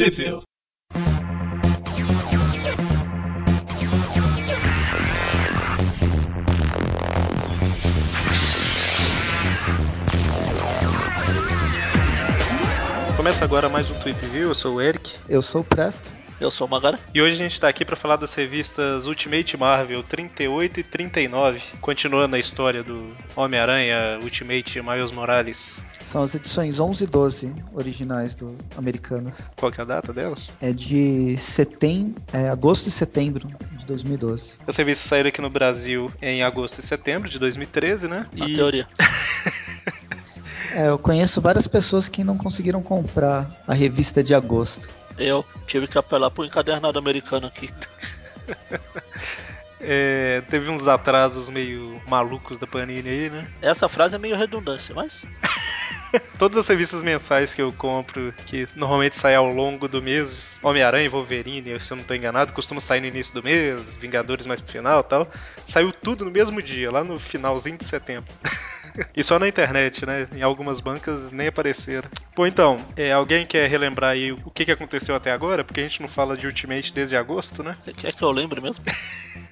Trip Começa agora mais um Tweep View, eu sou o Eric. Eu sou o Presto. Eu sou o Magara. E hoje a gente está aqui para falar das revistas Ultimate Marvel 38 e 39, continuando a história do Homem-Aranha Ultimate Miles Morales. São as edições 11 e 12 originais do Americanas. Qual que é a data delas? É de setembro, é, agosto e setembro de 2012. As revistas saíram aqui no Brasil em agosto e setembro de 2013, né? Na e... teoria. É, eu conheço várias pessoas que não conseguiram comprar a revista de agosto. Eu tive que apelar pro encadernado americano aqui. É, teve uns atrasos meio malucos da Panini aí, né? Essa frase é meio redundância, mas. Todas as revistas mensais que eu compro, que normalmente saem ao longo do mês, Homem-Aranha e Wolverine, se eu não estou enganado, costuma sair no início do mês, Vingadores mais pro final e tal. Saiu tudo no mesmo dia, lá no finalzinho de setembro. e só na internet, né? Em algumas bancas nem apareceram. Bom, então, é, alguém quer relembrar aí o que, que aconteceu até agora? Porque a gente não fala de Ultimate desde agosto, né? Quer que eu lembre mesmo?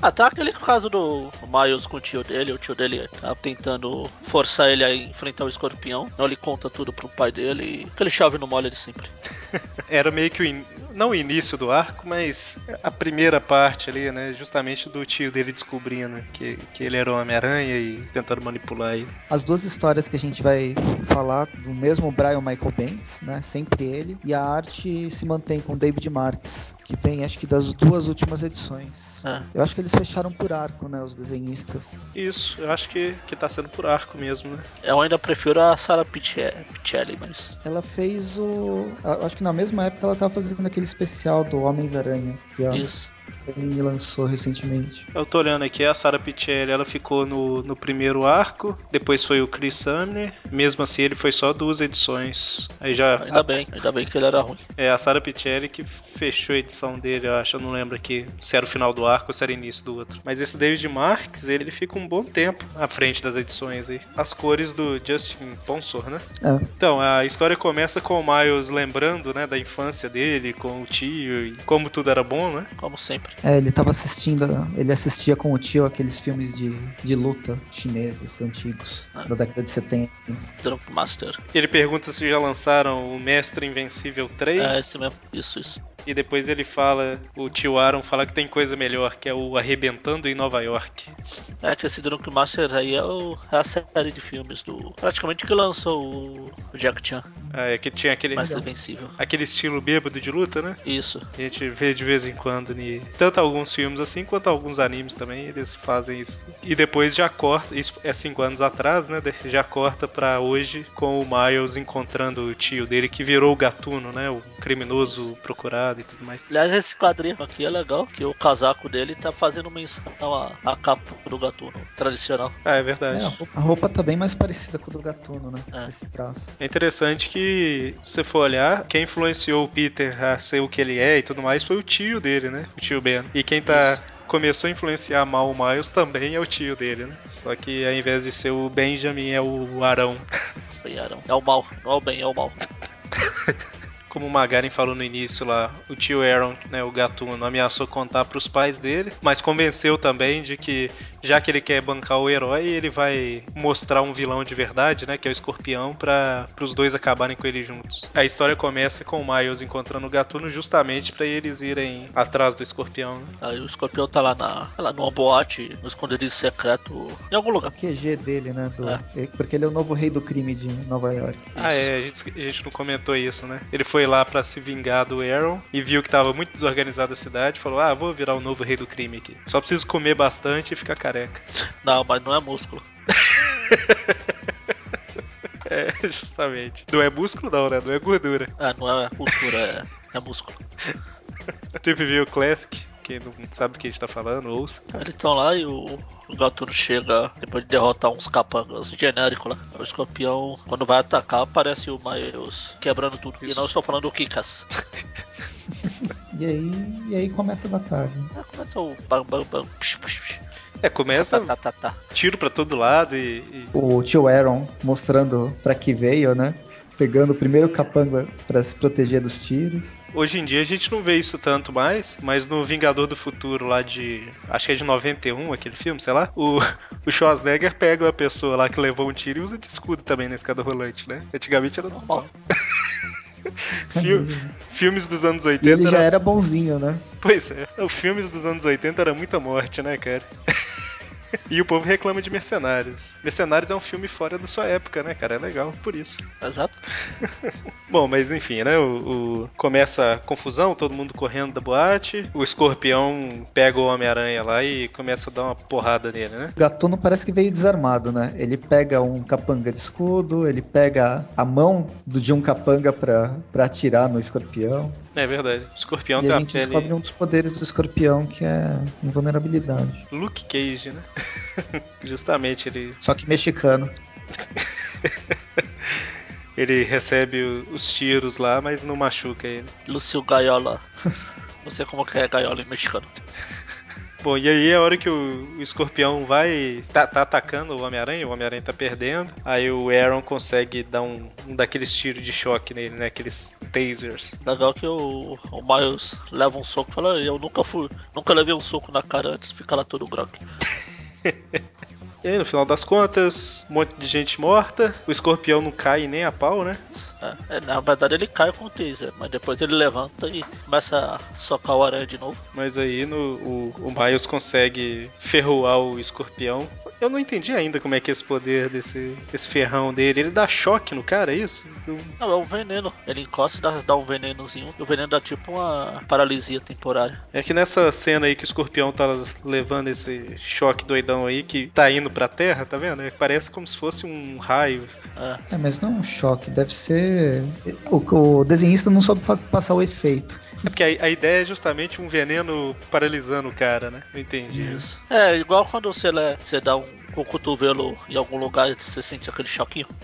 ah, tá aquele caso do Miles com o tio dele, o tio dele tá tentando forçar ele a enfrentar o escorpião. Então ele conta tudo pro pai dele e aquele chave no mole de sempre. Era meio que o in... não o início do arco, mas a primeira parte ali, né? Justamente do tio dele descobrindo que, que ele era o Homem-Aranha e tentando manipular ele. As duas histórias que a gente vai falar do mesmo Brian Michael Bendis, né? Sempre ele. E a arte se mantém com David Marques que vem acho que das duas últimas edições. É. Eu acho que eles fecharam por arco, né, os desenhistas. Isso, eu acho que, que tá sendo por arco mesmo, né? Eu ainda prefiro a Sarah Pichelli, mas... Ela fez o... Acho que na mesma época ela tava fazendo aquele especial do Homens-Aranha. Isso ele lançou recentemente. Eu tô olhando aqui, a Sarah Pichelli, ela ficou no, no primeiro arco, depois foi o Chris Sumner, mesmo assim ele foi só duas edições. Aí já... Ainda a... bem, ainda bem que ele era ruim. É, a Sarah Pichelli que fechou a edição dele, eu acho, eu não lembro aqui se era o final do arco ou se era o início do outro. Mas esse David Marks, ele, ele fica um bom tempo à frente das edições aí. As cores do Justin Ponsor, né? É. Então, a história começa com o Miles lembrando, né, da infância dele, com o tio e como tudo era bom, né? Como sempre. É, ele tava assistindo, ele assistia com o tio aqueles filmes de, de luta chineses antigos, ah. da década de 70. Drunk Master. Ele pergunta se já lançaram o Mestre Invencível 3. É, esse mesmo. Isso, isso. E depois ele fala, o tio Aaron fala que tem coisa melhor, que é o Arrebentando em Nova York. É, que esse Drunk Master aí é, o, é, a série de filmes do. Praticamente que lançou o, Jack Chan. Ah, é que tinha aquele. Mais invencível. Aquele estilo bêbado de luta, né? Isso. A gente vê de vez em quando. Né? Tanto alguns filmes assim, quanto alguns animes também, eles fazem isso. E depois já corta, isso é cinco anos atrás, né? Já corta pra hoje com o Miles encontrando o tio dele que virou o gatuno, né? O criminoso procurado e tudo mais. Aliás, esse quadrinho aqui é legal, que o casaco dele tá fazendo menção à, à capa do Gatuno tradicional. Ah, é verdade. É, a, roupa, tá bem mais parecida com o do Gatuno, né? É. Esse traço. É interessante que, se você for olhar, quem influenciou o Peter a ser o que ele é e tudo mais foi o tio dele, né? O tio Ben. E quem tá. Isso começou a influenciar mal o Miles também é o tio dele, né? Só que ao invés de ser o Benjamin, é o Arão. É o mal, não é o bem, é o mal. como o Magaren falou no início lá, o tio Aaron, né, o gatuno, ameaçou contar para os pais dele, mas convenceu também de que já que ele quer bancar o herói, ele vai mostrar um vilão de verdade, né, que é o Escorpião, para os dois acabarem com ele juntos. A história começa com o Miles encontrando o gatuno justamente para eles irem atrás do Escorpião. Né? Aí o Escorpião tá lá na, lá numa boate, no esconderijo secreto, em algum lugar. O QG dele, né, do, é. porque ele é o novo rei do crime de Nova York. Ah, é, a gente, a gente não comentou isso, né? Ele foi foi lá para se vingar do Aaron e viu que tava muito desorganizada a cidade, falou: "Ah, vou virar o novo rei do crime aqui. Só preciso comer bastante e ficar careca". Não, mas não é músculo. é, justamente. Não é músculo não, né? Não é gordura. Ah, não é cultura, é, é músculo. Tipo viu Classic quem não sabe do que a gente tá falando, ouça. Eles estão lá e o, o Gatuno chega depois de derrotar uns capangas genéricos lá. O escorpião, quando vai atacar, aparece o Miles quebrando tudo. Isso. E não estou falando do Kikas. e, aí, e aí começa a batalha. É, começa o bam bam bam. Psh, psh. É, começa tá, tá, tá, tiro pra todo lado e, e, O tio Aaron mostrando pra que veio, né? pegando o primeiro capanga para se proteger dos tiros. Hoje em dia a gente não vê isso tanto mais, mas no Vingador do Futuro lá de. Acho que é de 91 aquele filme, sei lá. O, o Schwarzenegger pega uma pessoa lá que levou um tiro e usa de escudo também na escada rolante, né? Antigamente era normal. Fil filmes dos anos 80. E ele já era... era bonzinho, né? Pois é. Os filmes dos anos 80 era muita morte, né, cara? e o povo reclama de Mercenários. Mercenários é um filme fora da sua época, né, cara? É legal por isso. Exato. Bom, mas enfim, né? O, o, começa a confusão, todo mundo correndo da boate. O escorpião pega o Homem-Aranha lá e começa a dar uma porrada nele, né? O Gatono parece que veio desarmado, né? Ele pega um capanga de escudo, ele pega a mão do, de um capanga pra, pra atirar no escorpião. É verdade. O escorpião e tem a gente pele... descobre um dos poderes do escorpião, que é invulnerabilidade. Luke Cage, né? Justamente ele. Só que mexicano. ele recebe os tiros lá, mas não machuca ele. Lúcio Gaiola. não sei como que é Gaiola em mexicano. Bom, e aí é a hora que o, o escorpião vai. Tá, tá atacando o Homem-Aranha, o Homem-Aranha tá perdendo. Aí o Aaron consegue dar um, um daqueles tiros de choque nele, né? Aqueles tasers. Legal que o, o Miles leva um soco e fala, eu nunca fui, nunca levei um soco na cara antes, fica lá todo grog. E aí, no final das contas, um monte de gente morta. O escorpião não cai nem a pau, né? É, na verdade ele cai com o taser, mas depois ele levanta e começa a socar o aranha de novo. Mas aí no, o, o Miles consegue ferroar o escorpião eu não entendi ainda como é que é esse poder desse, desse ferrão dele. Ele dá choque no cara, é isso? Eu... Não, é um veneno. Ele encosta e dá, dá um venenozinho. E o veneno dá tipo uma paralisia temporária. É que nessa cena aí que o escorpião tá levando esse choque doidão aí, que tá indo pra terra, tá vendo? É, parece como se fosse um raio. É, é mas não é um choque, deve ser. O, o desenhista não soube passar o efeito. É porque a, a, ideia é justamente um veneno paralisando o cara, né? Eu entendi isso. É, igual quando você, você dá um o cotovelo em algum lugar e você sente aquele choquinho.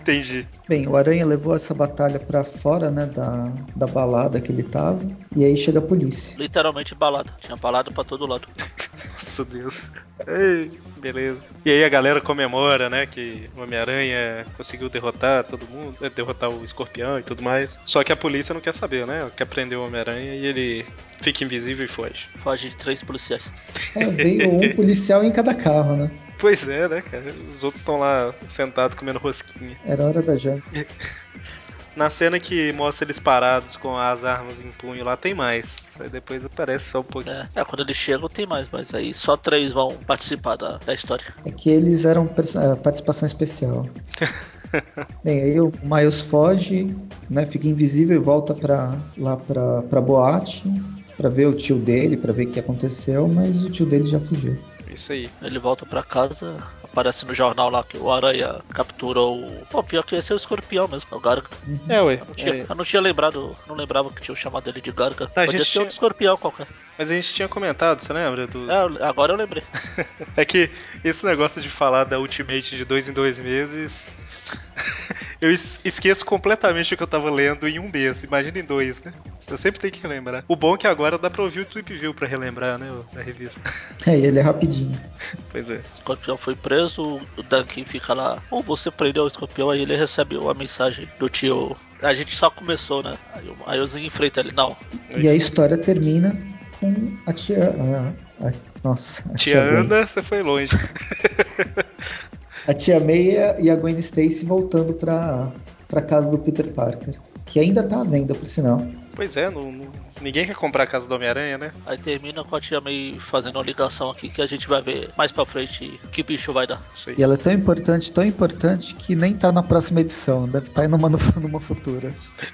Entendi. Bem, o Aranha levou essa batalha para fora, né, da, da balada que ele tava, e aí chega a polícia. Literalmente balada. Tinha balada para todo lado. Nossa Deus. Ei, beleza. E aí a galera comemora, né, que o Homem-Aranha conseguiu derrotar todo mundo, né, derrotar o escorpião e tudo mais. Só que a polícia não quer saber, né? Quer prender o Homem-Aranha e ele fica invisível e foge. Foge de três policiais. É, veio um policial em cada carro, né? Pois é, né, cara? Os outros estão lá sentados comendo rosquinha. Era hora da janta. Na cena que mostra eles parados com as armas em punho lá, tem mais. Isso aí depois aparece só um pouquinho. É, é, quando eles chegam tem mais, mas aí só três vão participar da, da história. É que eles eram é, participação especial. Bem, aí o Miles foge, né, fica invisível e volta pra, lá pra, pra boate para ver o tio dele, para ver o que aconteceu, mas o tio dele já fugiu. Isso aí. Ele volta para casa, aparece no jornal lá que o Aranha capturou o. Pô, pior que esse é o escorpião mesmo, é o Garga. É, ué. Eu não, tinha, é. eu não tinha lembrado, não lembrava que tinha chamado ele de Garga. A Podia ser tinha... outro escorpião qualquer. Mas a gente tinha comentado, você lembra? Do... É, agora eu lembrei. é que esse negócio de falar da Ultimate de dois em dois meses. Eu esqueço completamente o que eu tava lendo em um mês. Imagina em dois, né? Eu sempre tenho que relembrar. O bom é que agora dá pra ouvir o Tweep View pra relembrar, né? Da revista. É, ele é rapidinho. Pois é. O escorpião foi preso, o Duncan fica lá. Ou oh, você prendeu o escorpião, aí ele recebe a mensagem do tio. A gente só começou, né? Aí o Miles enfrenta ele, não. E a história termina com a tia. A, a, nossa. A tia, tia Ana, você foi longe. a tia Meia e a Gwen Stacy voltando pra, pra casa do Peter Parker. Que ainda tá à venda, por sinal. Pois é, não, não, ninguém quer comprar a casa do Homem-Aranha, né? Aí termina com a tia May fazendo uma ligação aqui que a gente vai ver mais pra frente que bicho vai dar. E ela é tão importante, tão importante que nem tá na próxima edição, deve estar tá numa, numa futura.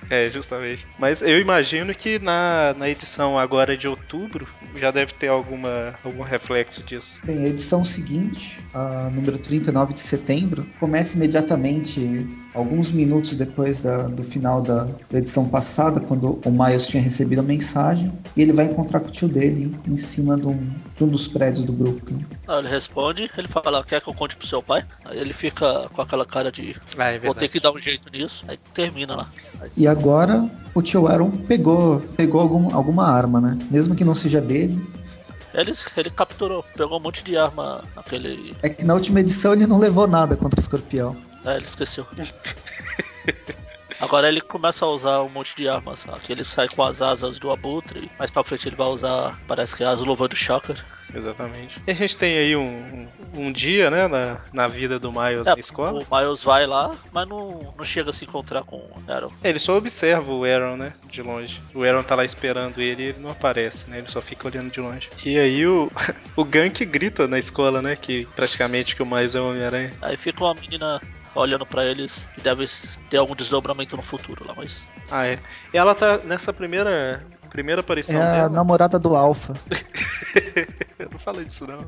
É, justamente. Mas eu imagino que na, na edição agora de outubro já deve ter alguma, algum reflexo disso. Bem, a edição seguinte, a número 39 de setembro, começa imediatamente alguns minutos depois da, do final da, da edição passada, quando o Miles tinha recebido a mensagem, e ele vai encontrar com o tio dele em cima de um, de um dos prédios do Brooklyn. Ah, ele responde, ele fala, quer que eu conte pro seu pai? Aí ele fica com aquela cara de ah, é vou ter que dar um jeito nisso, aí termina lá. Aí... E agora o tio Aaron pegou, pegou algum, alguma arma, né? Mesmo que não seja dele, ele, ele capturou, pegou um monte de arma naquele. É que na última edição ele não levou nada contra o escorpião. É, ele esqueceu. Agora ele começa a usar um monte de armas, que ele sai com as asas do abutre, mais pra frente ele vai usar, parece que é as luvas do Shocker. Exatamente. E a gente tem aí um, um, um dia, né, na, na vida do Miles é, na escola. O Miles vai lá, mas não, não chega a se encontrar com o Aaron. É, ele só observa o Aaron, né, de longe. O Aaron tá lá esperando ele e ele não aparece, né, ele só fica olhando de longe. E aí o, o Gank grita na escola, né, que praticamente que o Miles é o Homem-Aranha. Aí fica uma menina olhando para eles que deve ter algum desdobramento no futuro lá, mas. Ah, é. E ela tá nessa primeira primeira aparição é dela. a namorada do Alpha. eu não falei disso não.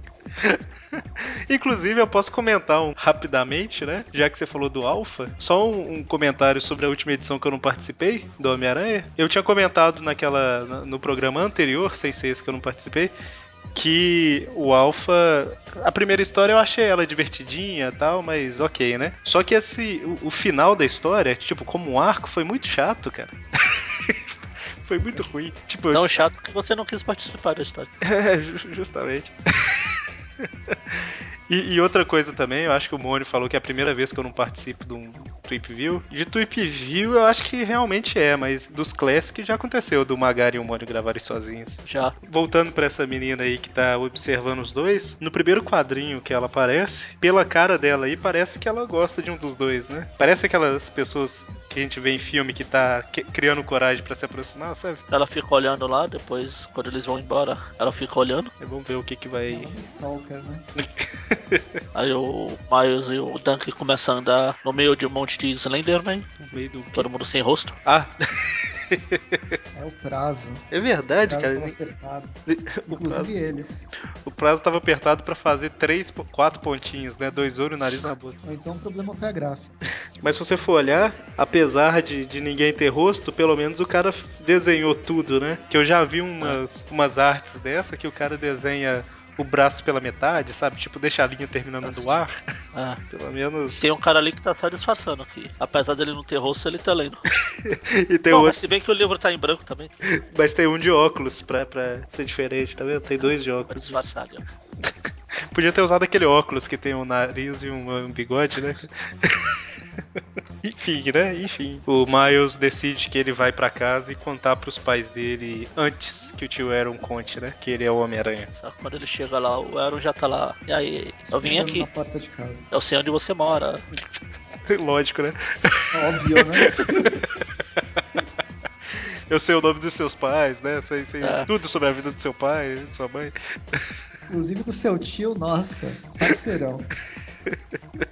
Inclusive, eu posso comentar um, rapidamente, né? Já que você falou do Alpha, só um, um, comentário sobre a última edição que eu não participei, do Homem-Aranha. Eu tinha comentado naquela no programa anterior, sem ser esse que eu não participei, que o Alpha. A primeira história eu achei ela divertidinha e tal, mas ok, né? Só que esse. O, o, final da história, tipo, como um arco, foi muito chato, cara. foi muito ruim. Tipo, Tão chato que você não quis participar da história. É, justamente. E, e, outra coisa também, eu acho que o Mônio falou que é a primeira vez que eu não participo de um Tweep View. De Tweep View eu acho que realmente é, mas dos Classic já aconteceu do Magari e o Mônio gravarem sozinhos. Já. Voltando para essa menina aí que tá observando os dois, no primeiro quadrinho que ela aparece, pela cara dela aí, parece que ela gosta de um dos dois, né? Parece aquelas pessoas que a gente vê em filme que tá criando coragem para se aproximar, sabe? Ela fica olhando lá, depois, quando eles vão embora, ela fica olhando. E vamos ver o que que vai. É um stalker, né? Aí o Miles e o Dunk começam a andar no meio de um monte de Slenderman. No meio do. Todo mundo sem rosto. Ah! É o prazo. É verdade, o prazo cara. apertado. Inclusive prazo... eles. O prazo estava apertado para fazer três, quatro pontinhos, né? Dois olhos, nariz na boca. Ou então o problema foi a gráfica. Mas se você for olhar, apesar de, de ninguém ter rosto, pelo menos o cara desenhou tudo, né? Que eu já vi umas, umas artes dessa que o cara desenha o braço pela metade, sabe? Tipo, deixa a linha terminando no ar. Ah. Pelo menos. Tem um cara ali que tá só disfarçando aqui. Apesar dele não ter rosto, ele tá lendo. e tem Bom, outro... se bem que o livro tá em branco também. Mas tem um de óculos pra, pra ser diferente, tá vendo? Tem dois de óculos. Disfarçado. Podia ter usado aquele óculos que tem um nariz e um, um bigode, né? Enfim, né? Enfim. O Miles decide que ele vai para casa e contar pros pais dele antes que o tio Aaron conte, né? Que ele é o Homem-Aranha. Só quando ele chega lá, o Aaron já tá lá. E aí, eu vim aqui. Na porta de casa. Eu sei onde você mora. Lógico, né? Óbvio, né? Eu sei o nome dos seus pais, né? Sei, sei é. tudo sobre a vida do seu pai, de sua mãe. Inclusive do seu tio, nossa, parceirão.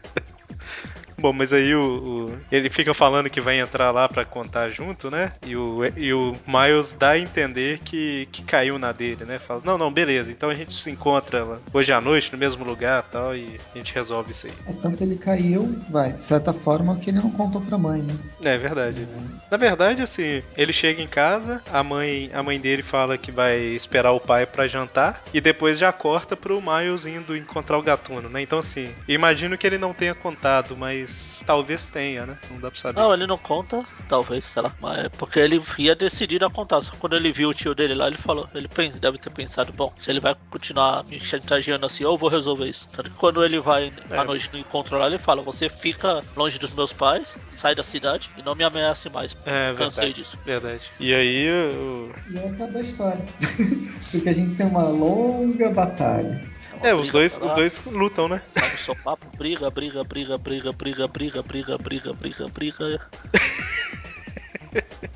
Bom, mas aí o, o, ele fica falando que vai entrar lá para contar junto, né? E o, e o Miles dá a entender que, que caiu na dele, né? Fala, não, não, beleza, então a gente se encontra hoje à noite no mesmo lugar tal, e a gente resolve isso aí. É tanto ele caiu, vai, de certa forma, que ele não contou pra mãe, né? É verdade. É. Na verdade, assim, ele chega em casa, a mãe, a mãe dele fala que vai esperar o pai para jantar, e depois já corta pro Miles indo encontrar o gatuno, né? Então, assim, imagino que ele não tenha contado, mas mas talvez tenha, né? Não dá pra saber. Não, ele não conta, talvez, sei lá. Mas é porque ele ia decidir a contar. Só quando ele viu o tio dele lá, ele falou. Ele deve ter pensado, bom, se ele vai continuar me chantageando assim, eu vou resolver isso. Quando ele vai é. à noite no encontro lá, ele fala: Você fica longe dos meus pais, sai da cidade e não me ameace mais. É, Cansei verdade, disso. Verdade. E aí eu. E aí acaba a história. porque a gente tem uma longa batalha. É, os dois, os dois lutam, né? Sabe, só papo, briga, briga, briga, briga, briga, briga, briga, briga, briga, briga.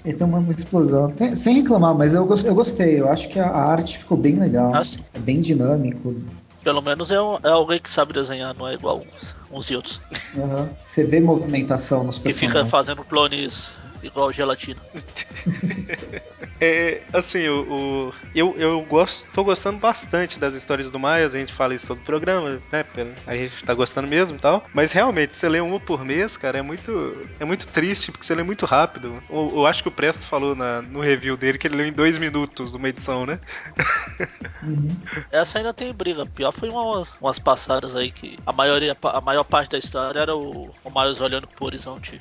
Então uma explosão. Tem, sem reclamar, mas eu, eu gostei. Eu acho que a, arte ficou bem legal. Ah, sim. É bem dinâmico. Pelo menos é, um, é alguém que sabe desenhar, não é igual uns, uns e outros. Uhum. Você vê movimentação nos personagens. Que fica fazendo clones igual gelatina. é, assim, o, o, eu, eu gosto, tô gostando bastante das histórias do Miles, a gente fala isso todo o programa, né? A gente tá gostando mesmo e tal. Mas realmente, você lê uma por mês, cara, é muito, é muito triste, porque você lê muito rápido. Eu, eu acho que o Presto falou na, no review dele que ele leu em dois minutos uma edição, né? Uhum. Essa ainda tem briga. Pior foi umas, umas passadas aí que a maioria, a maior parte da história era o, o Miles olhando pro horizonte.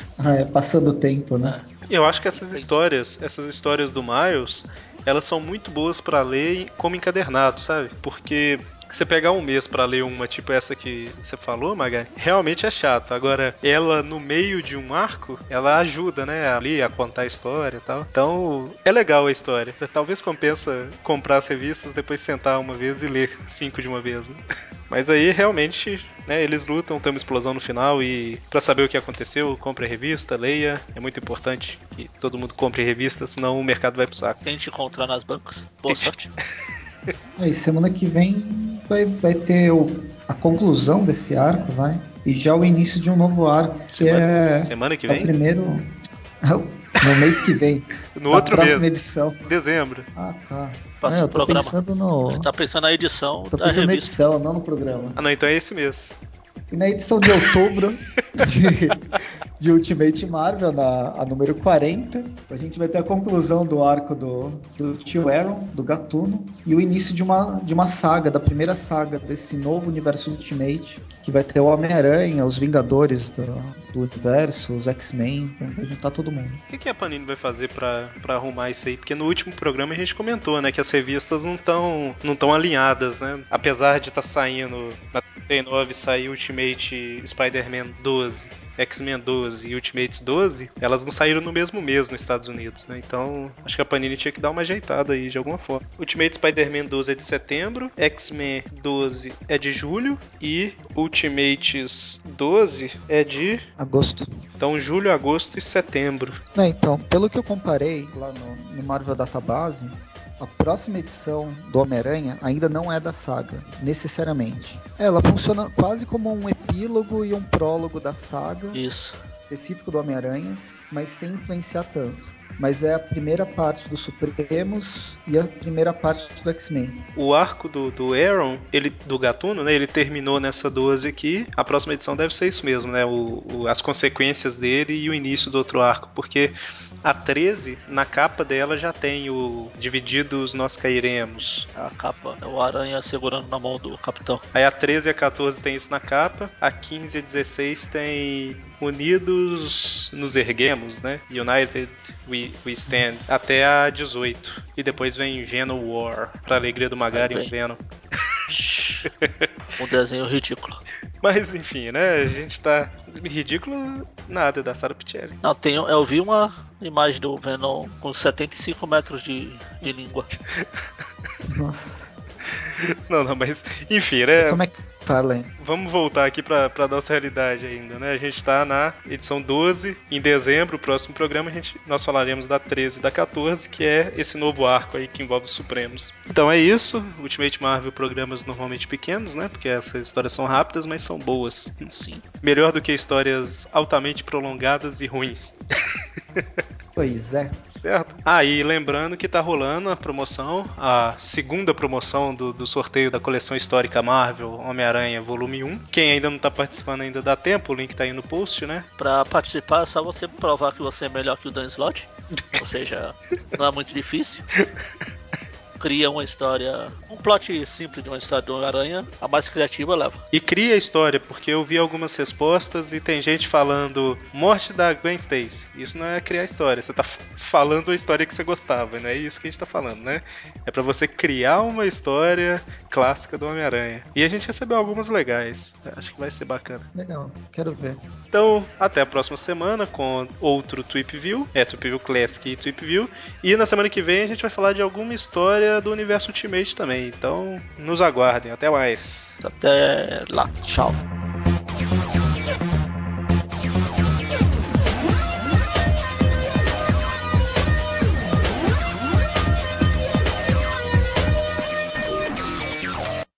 Ah, é, passando o tempo, né? É. Eu acho que essas histórias, essas histórias do Miles, elas são muito boas para ler como encadernado, sabe? Porque Você pegar um mês para ler uma tipo essa que você falou, Magari, realmente é chato. Agora, ela no meio de um arco, ela ajuda, né, ali a contar a história e tal. Então, é legal a história. Talvez compensa comprar as revistas, depois sentar uma vez e ler cinco de uma vez, né? Mas aí realmente, né, eles lutam, tem uma explosão no final e para saber o que aconteceu, compre a revista, leia. É muito importante que todo mundo compre revista, senão o mercado vai pro saco. Tente encontrar nas bancas. Boa sorte. Aí semana que vem vai, vai ter o, a conclusão desse arco, vai. E já o início de um novo arco, que semana, é. Semana que vem? É o primeiro. No mês que vem. no outro próxima mês. edição. Dezembro. Ah, tá. Não, eu tô programa. pensando no. Ele tá pensando na edição Tô da pensando na edição, não no programa. Ah, não, então é esse mês. E na edição de outubro de, de Ultimate Marvel, na a número 40, a gente vai ter a conclusão do arco do, do tio Aaron, do Gatuno, e o início de uma, de uma saga, da primeira saga desse novo universo Ultimate, que vai ter o Homem-Aranha, os Vingadores do, do universo, os X-Men, vai juntar todo mundo. O que, que a Panini vai fazer pra arrumar isso aí? Porque no último programa a gente comentou, né, que as revistas não estão não tão alinhadas, né? Apesar de estar saindo na 39 sair Ultimate Spider-Man 12, X-Men 12 e Ultimates 12, elas não saíram no mesmo mês nos Estados Unidos, né? Então, acho que a Panini tinha que dar uma ajeitada aí de alguma forma. Ultimate Spider-Man 12 é de setembro, X-Men 12 é de julho e Ultimates 12 é de Agosto. então julho, agosto e setembro. Não, então, pelo que eu comparei lá no, no Marvel Database, a próxima edição do Homem-Aranha ainda não é da saga, necessariamente. Ela funciona quase como um epílogo e um prólogo da saga, Isso. específico do Homem-Aranha, mas sem influenciar tanto. Mas é a primeira parte do Supremos e a primeira parte do X-Men. O arco do, do Aaron, ele, do Gatuno, né? Ele terminou nessa 12 aqui. A próxima edição deve ser isso mesmo, né? O, o- as consequências dele e o início do outro arco. Porque a 13, na capa dela, já tem o Divididos Nós Cairemos. A capa é o aranha segurando na mão do capitão. Aí a 13 e a 14 tem isso na capa. A 15 e a 16 tem Unidos Nos Erguemos, né? United We, we Stand. Até a 18. E depois vem Venom War. Pra alegria do Magari, vem. Venom. Um desenho ridículo. Mas enfim, né? A gente tá. Ridículo nada da Sarah Pichelli. Não, tem, eu vi uma imagem do Venom com 75 metros de, de língua. Nossa. Não, não, mas enfim, né? Só McFarlane. Vamos voltar aqui pra, pra nossa realidade ainda, né? A gente tá na edição 12, em dezembro, o próximo programa, a gente, nós falaremos da 13 e da 14, que é esse novo arco aí que envolve os Supremos. Então é isso, Ultimate Marvel programas normalmente pequenos, né? Porque essas histórias são rápidas, mas são boas. Sim. Melhor do que histórias altamente prolongadas e ruins. Pois é. Certo? Ah, e lembrando que tá rolando a promoção, a segunda promoção do, do sorteio da coleção histórica Marvel Homem-Aranha Volume 1. Quem ainda não tá participando ainda dá tempo, o link tá aí no post, né? Pra participar é só você provar que você é melhor que o Dan Slott. Ou seja, não é muito difícil. Cria uma história. Um plot simples de uma história do Homem-Aranha. A mais criativa leva. E cria a história, porque eu vi algumas respostas e tem gente falando morte da Gwen Stacy. Isso não é criar história, você tá falando a história que você gostava, não é isso que a gente tá falando, né? É pra você criar uma história clássica do Homem-Aranha. E a gente recebeu algumas legais. Acho que vai ser bacana. Legal. Quero ver. Então, até a próxima semana com outro Tweep View, é Tweep View Classic e Tweep View. E na semana que vem a gente vai falar de alguma história do universo Ultimate também. Então, nos aguardem. Até mais. Até lá. Tchau.